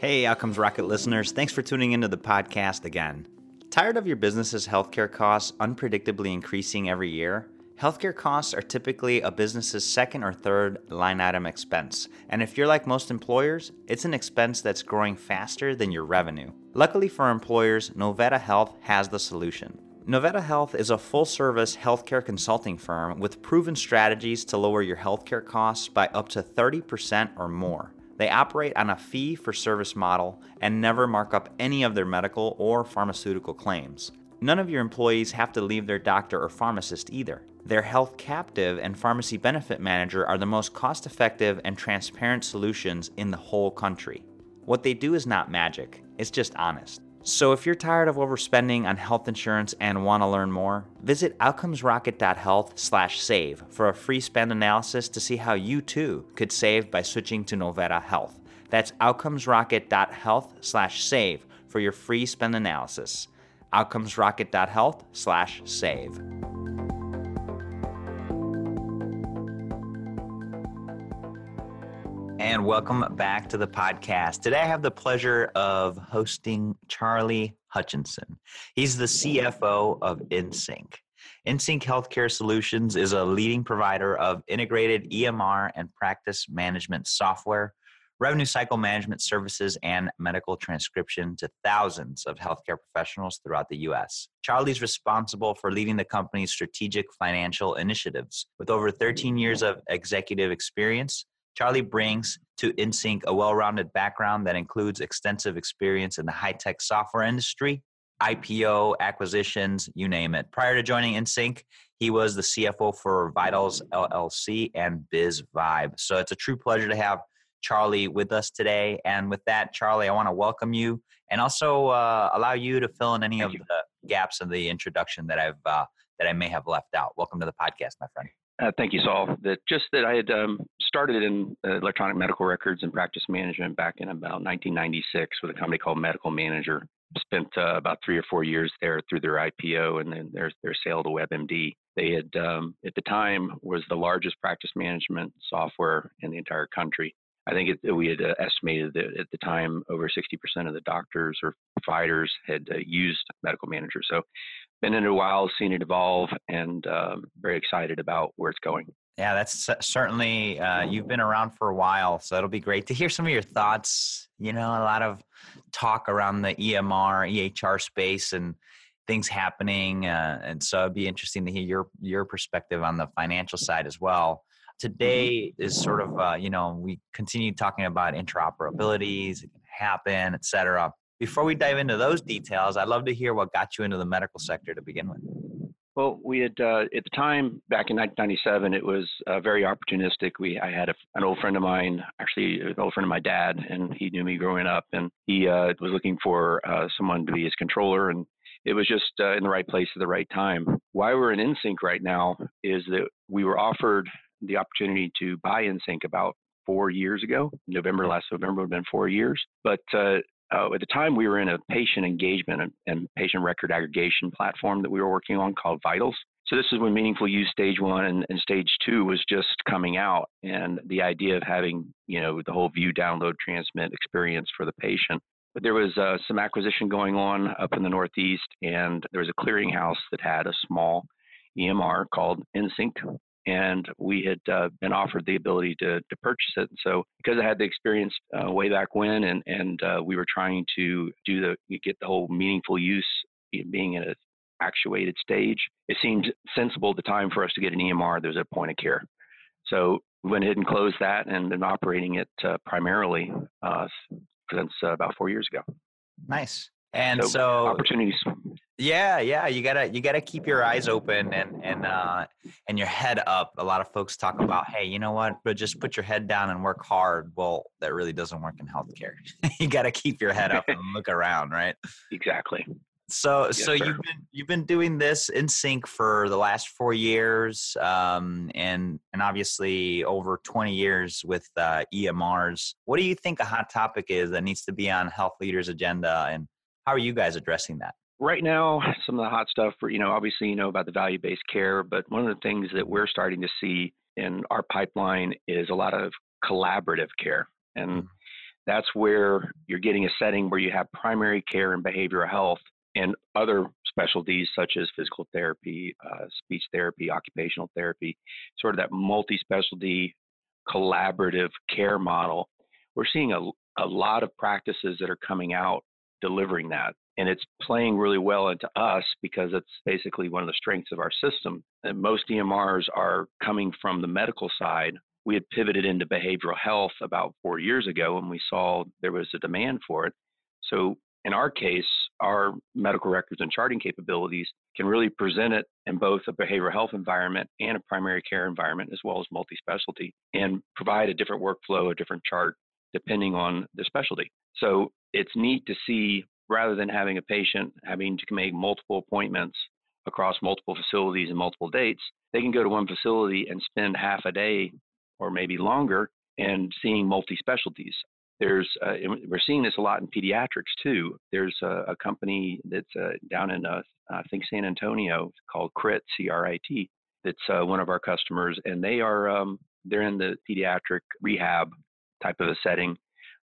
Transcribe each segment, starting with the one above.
Hey, Outcomes Rocket listeners, thanks for tuning into the podcast again. Tired of your business's healthcare costs unpredictably increasing every year? Healthcare costs are typically a business's second or third line item expense, and if you're like most employers, it's an expense that's growing faster than your revenue. Luckily for employers, Novetta Health has the solution. Novetta Health is a full service healthcare consulting firm with proven strategies to lower your healthcare costs by up to 30% or more. They operate on a fee for service model and never mark up any of their medical or pharmaceutical claims. None of your employees have to leave their doctor or pharmacist either. Their health captive and pharmacy benefit manager are the most cost effective and transparent solutions in the whole country. What they do is not magic, it's just honest. So if you're tired of overspending on health insurance and want to learn more, visit outcomesrocket.health/save for a free spend analysis to see how you too could save by switching to Novetta Health. That's outcomesrocket.health/save for your free spend analysis. outcomesrocket.health/save. and welcome back to the podcast. Today I have the pleasure of hosting Charlie Hutchinson. He's the CFO of InSync. InSync Healthcare Solutions is a leading provider of integrated EMR and practice management software, revenue cycle management services, and medical transcription to thousands of healthcare professionals throughout the US. Charlie's responsible for leading the company's strategic financial initiatives. With over 13 years of executive experience, Charlie brings to InSync a well rounded background that includes extensive experience in the high tech software industry, IPO, acquisitions, you name it. Prior to joining InSync, he was the CFO for Vitals LLC and Biz Vibe. So it's a true pleasure to have Charlie with us today. And with that, Charlie, I want to welcome you and also uh, allow you to fill in any Thank of you. the gaps in the introduction that I've uh, that I may have left out. Welcome to the podcast, my friend. Uh, thank you, Saul. That just that I had um, started in uh, electronic medical records and practice management back in about 1996 with a company called Medical Manager. Spent uh, about three or four years there through their IPO and then their their sale to WebMD. They had um, at the time was the largest practice management software in the entire country. I think it, we had uh, estimated that at the time over 60% of the doctors or providers had uh, used Medical Manager. So been in it a while, seen it evolve, and um, very excited about where it's going. Yeah, that's certainly uh, you've been around for a while, so it'll be great to hear some of your thoughts. You know, a lot of talk around the EMR, EHR space, and things happening, uh, and so it'd be interesting to hear your your perspective on the financial side as well. Mm-hmm. Today is sort of uh, you know we continue talking about interoperabilities, it can happen, et cetera. Before we dive into those details, I'd love to hear what got you into the medical sector to begin with. Well, we had uh, at the time back in 1997. It was uh, very opportunistic. We I had a, an old friend of mine, actually an old friend of my dad, and he knew me growing up, and he uh, was looking for uh, someone to be his controller, and it was just uh, in the right place at the right time. Why we're in InSync right now is that we were offered the opportunity to buy InSync about four years ago. November last November would have been four years, but uh, at the time we were in a patient engagement and, and, patient record aggregation platform that we were working on called Vitals. So this is when meaningful use stage one and, and, stage two was just coming out, and the idea of having you know the whole view, download, transmit experience for the patient. But there was uh, some acquisition going on up in the Northeast, and there was a clearinghouse that had a small EMR called InSync and we had uh, been offered the ability to, to purchase it. And so, because I had the experience uh, way back when, and and uh, we were trying to do the get the whole meaningful use being in a actuated stage, it seemed sensible at the time for us to get an EMR. There's a point of care, so we went ahead and closed that and been operating it uh, primarily uh, since uh, about four years ago. Nice. And so, so opportunities. Yeah, yeah, you gotta you gotta keep your eyes open and and uh, and your head up. A lot of folks talk about, hey, you know what? But just put your head down and work hard. Well, that really doesn't work in healthcare. you gotta keep your head up and look around, right? Exactly. So yes, so sir. you've been you've been doing this InSync for the last four years, um, and and obviously over twenty years with uh, EMRs. What do you think a hot topic is that needs to be on health leaders' agenda, and how are you guys addressing that? Right now, some of the hot stuff, for, you know, obviously, you know about the value based care, but one of the things that we're starting to see in our pipeline is a lot of collaborative care. And mm-hmm. That's where you're getting a setting where you have primary care and behavioral health and other specialties such as physical therapy, uh, speech therapy, occupational therapy, sort of that multi specialty collaborative care model. We're seeing a, a lot of practices that are coming out delivering that. And it's playing really well into us because it's basically one of the strengths of our system. And most EMRs are coming from the medical side. We had pivoted into behavioral health about four years ago and we saw there was a demand for it. So in our case, our medical records and charting capabilities can really present it in both a behavioral health environment and a primary care environment, as well as multi specialty, and provide a different workflow, a different chart, depending on the specialty. So it's neat to see rather than having a patient having to make multiple appointments across multiple facilities and multiple dates, they can go to one facility and spend half a day or maybe longer and seeing multi specialties. There's, uh, we're seeing this a lot in pediatrics too. There's a, a company that's uh, down in, uh, I think, San Antonio called CRIT, C-R-I-T. That's uh, one of our customers, and they are um, they're in the pediatric rehab type of a setting,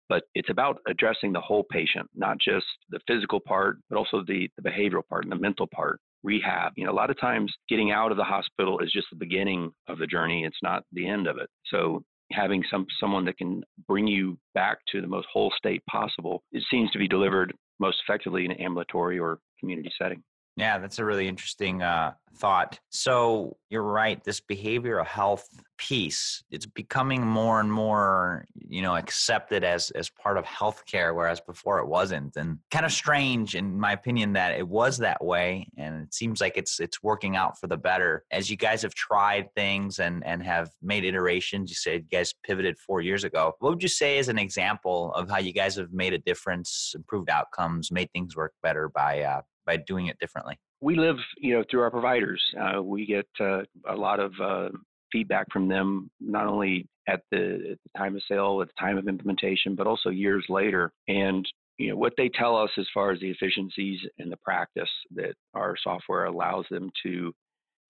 but it's about addressing the whole patient, not just the physical part, but also the, the behavioral part and the mental part rehab. You know, a lot of times getting out of the hospital is just the beginning of the journey. It's not the end of it. So having some someone that can bring you back to the most whole state possible, it seems to be delivered most effectively in an ambulatory or community setting. Yeah, that's a really interesting uh, thought. So you're right. This behavioral health piece, it's becoming more and more, you know, accepted as as part of healthcare, whereas before it wasn't. And kind of strange, in my opinion, that it was that way. And it seems like it's it's working out for the better. As you guys have tried things and and have made iterations, you said you guys pivoted four years ago. What would you say is an example of how you guys have made a difference, improved outcomes, made things work better by uh, by doing it differently? We live, you know, through our providers. Uh, we get uh, a lot of uh, feedback from them, not only at the, at the, time of sale, at the time of implementation, but also years later. And you know what they tell us as far as the efficiencies and the practice that our software allows them to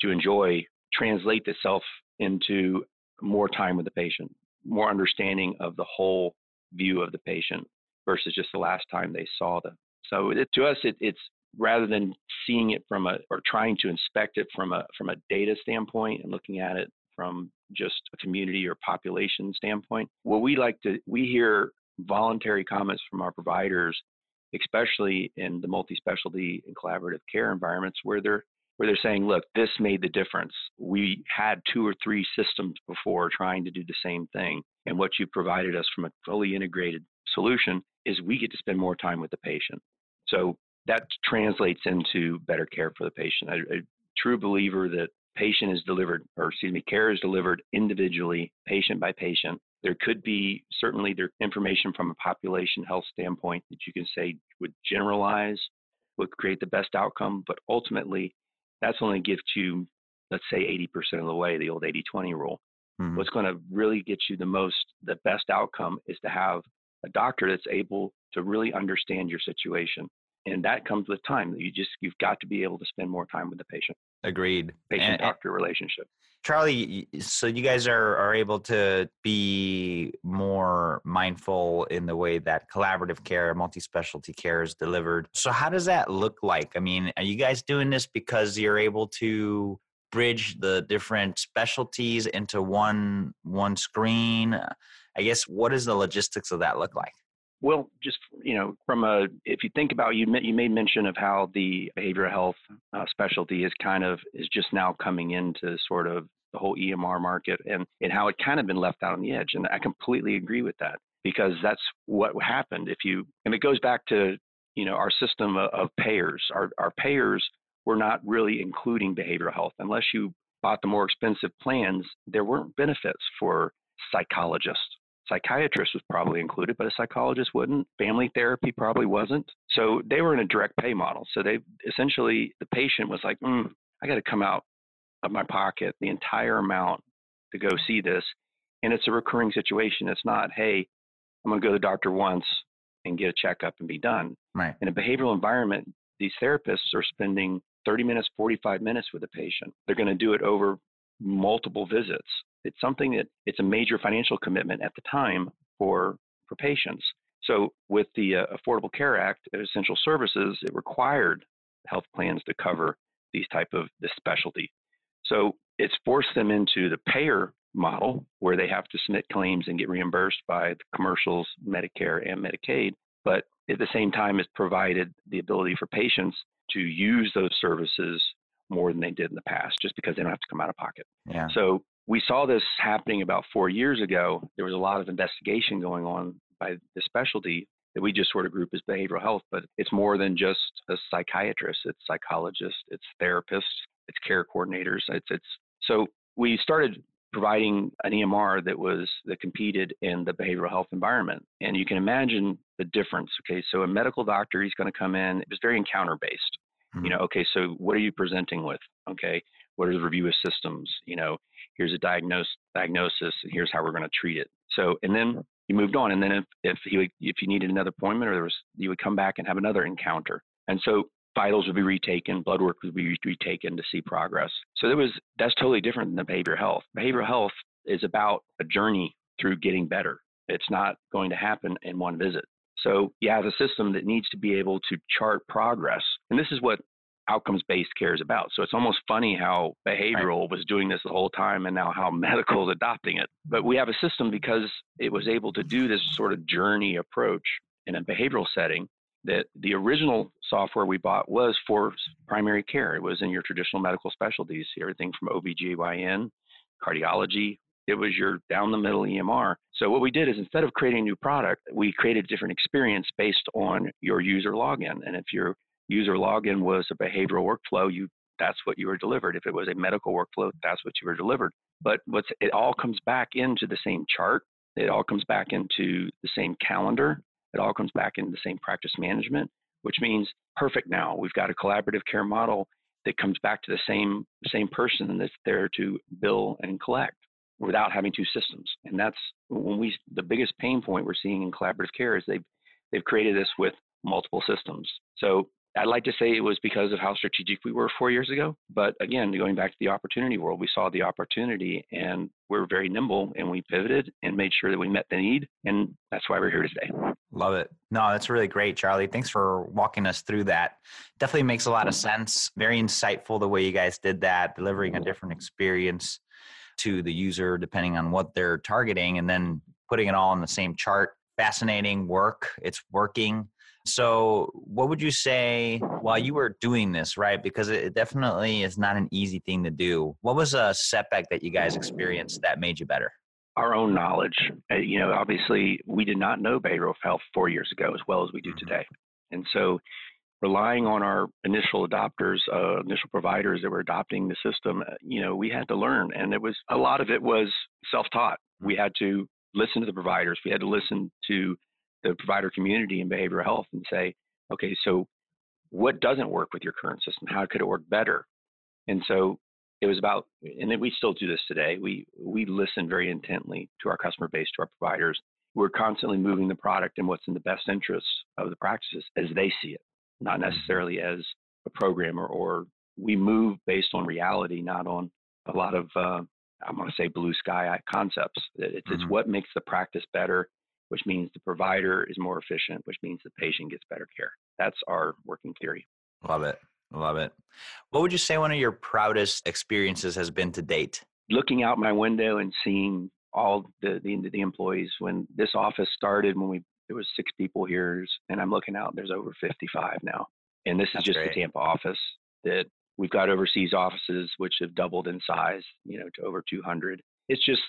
to enjoy translate itself into more time with the patient, more understanding of the whole view of the patient versus just the last time they saw them. So it, to us, it, it's rather than seeing it from a or trying to inspect it from a from a data standpoint and looking at it from just a community or population standpoint what we like to we hear voluntary comments from our providers especially in the multi-specialty and collaborative care environments where they're where they're saying look this made the difference. We had two or three systems before trying to do the same thing. And what you provided us from a fully integrated solution is we get to spend more time with the patient. So that translates into better care for the patient. A, a true believer that patient is delivered, or excuse me, care is delivered individually, patient by patient. There could be certainly there information from a population health standpoint that you can say would generalize, would create the best outcome, but ultimately that's only gives you, let's say 80% of the way, the old 80-20 rule. Mm-hmm. What's going to really get you the most, the best outcome is to have a doctor that's able to really understand your situation and that comes with time. You just you've got to be able to spend more time with the patient. Agreed patient doctor relationship. Charlie so you guys are are able to be more mindful in the way that collaborative care multi-specialty care is delivered. So how does that look like? I mean are you guys doing this because you're able to bridge the different specialties into one one screen? I guess what does the logistics of that look like well, just you know, from a if you think about you you made mention of how the behavioral health uh, specialty is kind of is just now coming into sort of the whole EMR market and and how it kind of been left out on the edge, and I completely agree with that because that's what happened. If you and it goes back to you know our system of, of payers. Our our payers were not really including behavioral health unless you bought the more expensive plans. There weren't benefits for psychologists Psychiatrist was probably included, but a psychologist wouldn't. Family therapy probably wasn't. So they were in a direct pay model. So they essentially, the patient was like, mm, I got to come out of my pocket the entire amount to go see this. And it's a recurring situation. It's not, hey, I'm going to go to the doctor once and get a checkup and be done. Right. In a behavioral environment, these therapists are spending 30 minutes, 45 minutes with a patient. They're going to do it over multiple visits. It's something that it's a major financial commitment at the time for for patients. So with the uh, Affordable Care Act, essential services, it required health plans to cover these type of this specialty. So it's forced them into the payer model where they have to submit claims and get reimbursed by the commercials, Medicare and Medicaid. But at the same time, it's provided the ability for patients to use those services more than they did in the past, just because they don't have to come out of pocket. Yeah. So we saw this happening about four years ago. There was a lot of investigation going on by the specialty that we just sort of group as behavioral health, but it's more than just a psychiatrist. It's psychologists, it's therapists, it's care coordinators. It's it's so we started providing an EMR that was that competed in the behavioral health environment. And you can imagine the difference. Okay, so a medical doctor, he's going to come in. It was very encounter based. Mm-hmm. You know, okay, so what are you presenting with? Okay, what is the review of systems? You know, here's a diagnose, diagnosis, and here's how we're going to treat it. So, and then you moved on, and then if if you if you needed another appointment or there was, you would come back and have another encounter. And so vitals would be retaken, blood work would be retaken to see progress. So there was that's totally different than the behavioral health. Behavioral health is about a journey through getting better. It's not going to happen in one visit. So you have a system that needs to be able to chart progress. And this is what outcomes based care is about. So it's almost funny how behavioral was doing this the whole time and now how medical is adopting it. But we have a system because it was able to do this sort of journey approach in a behavioral setting that the original software we bought was for primary care. It was in your traditional medical specialties, everything from OBGYN, cardiology. It was your down the middle EMR. So what we did is instead of creating a new product, we created a different experience based on your user login. And if your user login was a behavioral workflow, you that's what you were delivered. If it was a medical workflow, that's what you were delivered. But what's it all comes back into the same chart. It all comes back into the same calendar it all comes back into the same practice management, which means perfect now. We've got a collaborative care model that comes back to the same same person that's there to bill and collect without having two systems. And that's when we the biggest pain point we're seeing in collaborative care is they've they've created this with multiple systems. So I'd like to say it was because of how strategic we were four years ago. But again, going back to the opportunity world, we saw the opportunity and we're very nimble and we pivoted and made sure that we met the need. And that's why we're here today. Love it. No, that's really great, Charlie. Thanks for walking us through that. Definitely makes a lot of sense. Very insightful the way you guys did that, delivering a different experience to the user depending on what they're targeting and then putting it all in the same chart. Fascinating work. It's working so, what would you say while you were doing this, right? Because it definitely is not an easy thing to do. What was a setback that you guys experienced that made you better? Our own knowledge. Uh, you know, obviously, we did not know behavioral health four years ago as well as we do mm-hmm. today. And so, relying on our initial adopters, uh, initial providers that were adopting the system, uh, you know, we had to learn. And it was a lot of it was self taught. We had to listen to the providers, we had to listen to the provider community in behavioral health and say, okay, so what doesn't work with your current system? How could it work better? And so it was about, and then we still do this today. We we listen very intently to our customer base, to our providers. We're constantly moving the product and what's in the best interests of the practices as they see it, not mm-hmm. necessarily as a programmer. Or we move based on reality, not on a lot of uh, I want to say blue sky concepts. It's, mm-hmm. it's what makes the practice better which means the provider is more efficient, which means the patient gets better care. That's our working theory. Love it. Love it. What would you say one of your proudest experiences has been to date? Looking out my window and seeing all the, the, the employees when this office started when we there was six people here and I'm looking out there's over 55 now. And this That's is just great. the Tampa office that we've got overseas offices which have doubled in size, you know, to over 200. It's just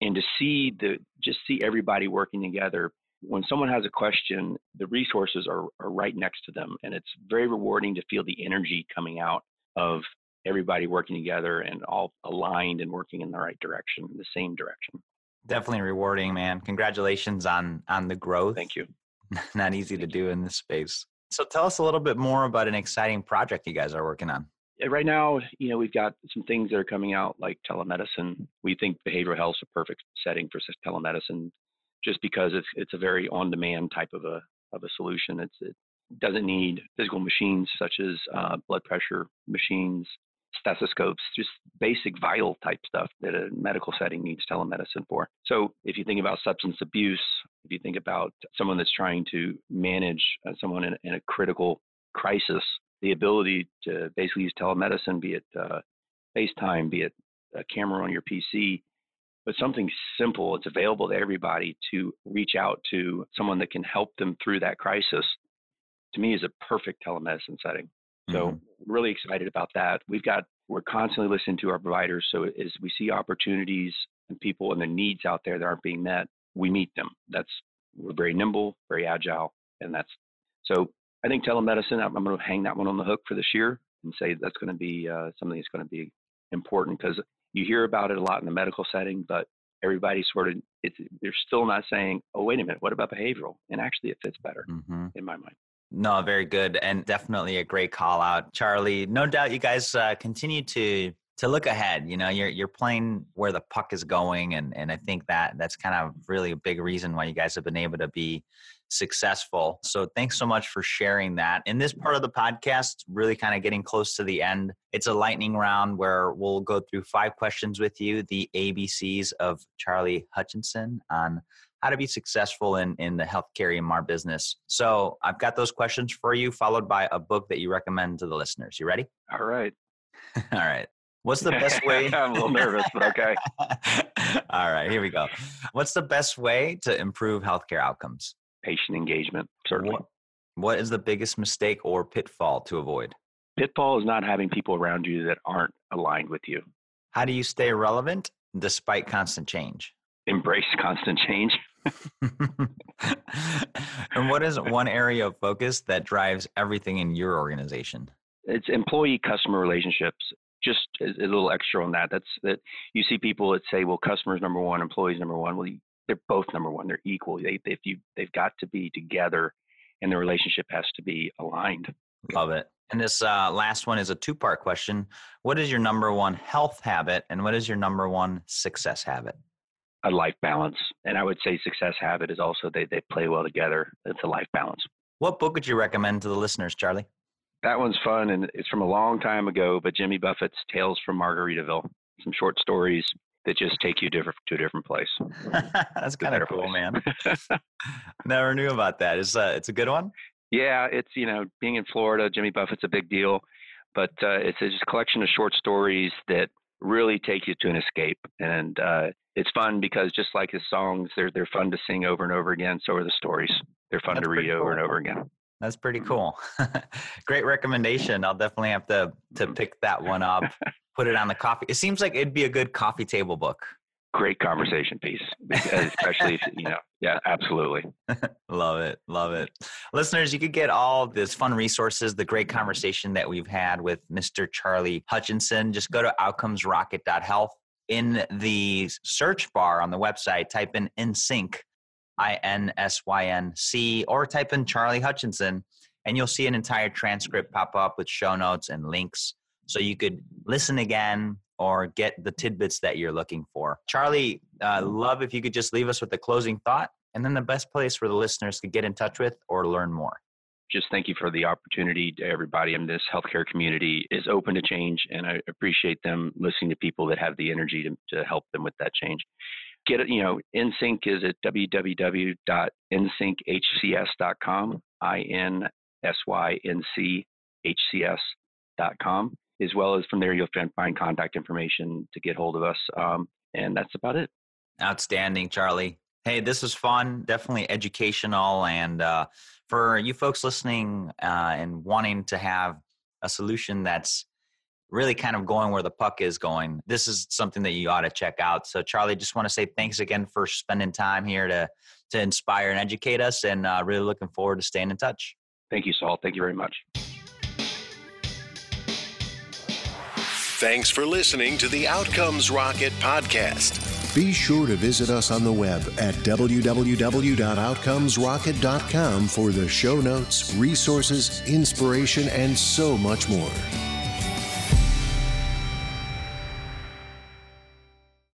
and to see the just see everybody working together when someone has a question the resources are, are right next to them and it's very rewarding to feel the energy coming out of everybody working together and all aligned and working in the right direction the same direction. Definitely rewarding man. Congratulations on on the growth. Thank you. Not easy to do in this space. So tell us a little bit more about an exciting project you guys are working on right now, you know, we've got some things that are coming out like telemedicine. We think behavioral health is a perfect setting for telemedicine, just because it's it's a very on-demand type of a of a solution. It's it doesn't need physical machines such as uh, blood pressure machines, stethoscopes, just basic vital type stuff that a medical setting needs telemedicine for. So if you think about substance abuse, if you think about someone that's trying to manage uh, someone in, in, a critical crisis, the ability to basically use telemedicine, be it uh, FaceTime, be it a camera on your PC, but something simple, it's available to everybody to reach out to someone that can help them through that crisis, to me is a perfect telemedicine setting. So mm-hmm. really excited about that. We've got we're constantly listening to our providers. So as we see opportunities and people and the needs out there that aren't being met, we meet them. That's we're very nimble, very agile, and that's so. I think telemedicine. I'm, I'm going to hang that one on the hook for this year and say that's going to be uh, something that's going to be important because you hear about it a lot in the medical setting, but everybody sort of it's they're still not saying, "Oh, wait a minute, what about behavioral?" And actually, it fits better mm-hmm. in my mind. No, very good, and definitely a great call out, Charlie. No doubt, you guys uh, continue to to look ahead. You know, you're you're playing where the puck is going, and and I think that that's kind of really a big reason why you guys have been able to be successful. So thanks so much for sharing that. In this part of the podcast, really kind of getting close to the end, it's a lightning round where we'll go through five questions with you, the ABCs of Charlie Hutchinson on how to be successful in, in the healthcare EMR business. So I've got those questions for you, followed by a book that you recommend to the listeners. You ready? All right. All right. What's the best way? I'm a little nervous, but okay. All right, here we go. What's the best way to improve healthcare outcomes? Patient engagement, certainly. What, what is the biggest mistake or pitfall to avoid? Pitfall is not having people around you that aren't aligned with you. How do you stay relevant despite constant change? Embrace constant change. and what is one area of focus that drives everything in your organization? It's employee customer relationships. Just a, little extra on that. That's that you see people that say, well, customers number one, employees number one. Well, they're both number one. They're equal. They, if you, they've got to be together, and the relationship has to be aligned. Love it. And this uh, last one is a two part question. What is your number one health habit, and what is your number one success habit? a life balance. And I would say success habit is also they, they play well together. It's a life balance. What book would you recommend to the listeners, Charlie? That one's fun and it's from a long time ago, but Jimmy Buffett's Tales from Margaritaville. Some short stories that just take you different to a different place. That's kind of cool, place. man. Never knew about that. It's a, it's a good one. Yeah, it's you know being in Florida, Jimmy Buffett's a big deal, but uh, it's just a collection of short stories that really take you to an escape. And uh, it's fun because just like his songs, they're they're fun to sing over and over again. So are the stories. They're fun That's to read cool. over and over again. That's pretty mm-hmm. cool. Great recommendation. I'll definitely have to to mm-hmm. pick that one up. Put it on the coffee. It seems like it'd be a good coffee table book great conversation piece, especially if, you know, yeah, absolutely. love it. Love it. Listeners, you could get all this fun resources, the great conversation that we've had with Mr. Charlie Hutchinson. Just go to outcomesrocket.health. In the search bar on the website, type in InSync, I N S Y N C, or type in Charlie Hutchinson, and you'll see an entire transcript pop up with show notes and links. So you could listen again, or get the tidbits that you're looking for. Charlie, uh, love if you could just leave us with a closing thought and then the best place for the listeners to get in touch with or learn more. Just thank you for the opportunity to everybody. I mean, this healthcare community is open to change, and I appreciate them listening to people that have the energy to, to help them with that change. Get it, you know, InSync is at www.insynchcs.com, I N S Y N C H C S.com as well as from there you'll find contact information to get hold of us. Um, and that's about it. Outstanding, Charlie. Hey, this was fun, definitely educational. And uh, for you folks listening uh, and wanting to have a solution that's really kind of going where the puck is going, this is something that you ought to check out. So, Charlie, just want to say thanks again for spending time here to to inspire and educate us, and uh, really looking forward to staying in touch. Thank you, Saul. Thank you very much. Thanks for listening to the Outcomes Rocket podcast. Be sure to visit us on the web at www.outcomesrocket.com for the show notes, resources, inspiration, and so much more.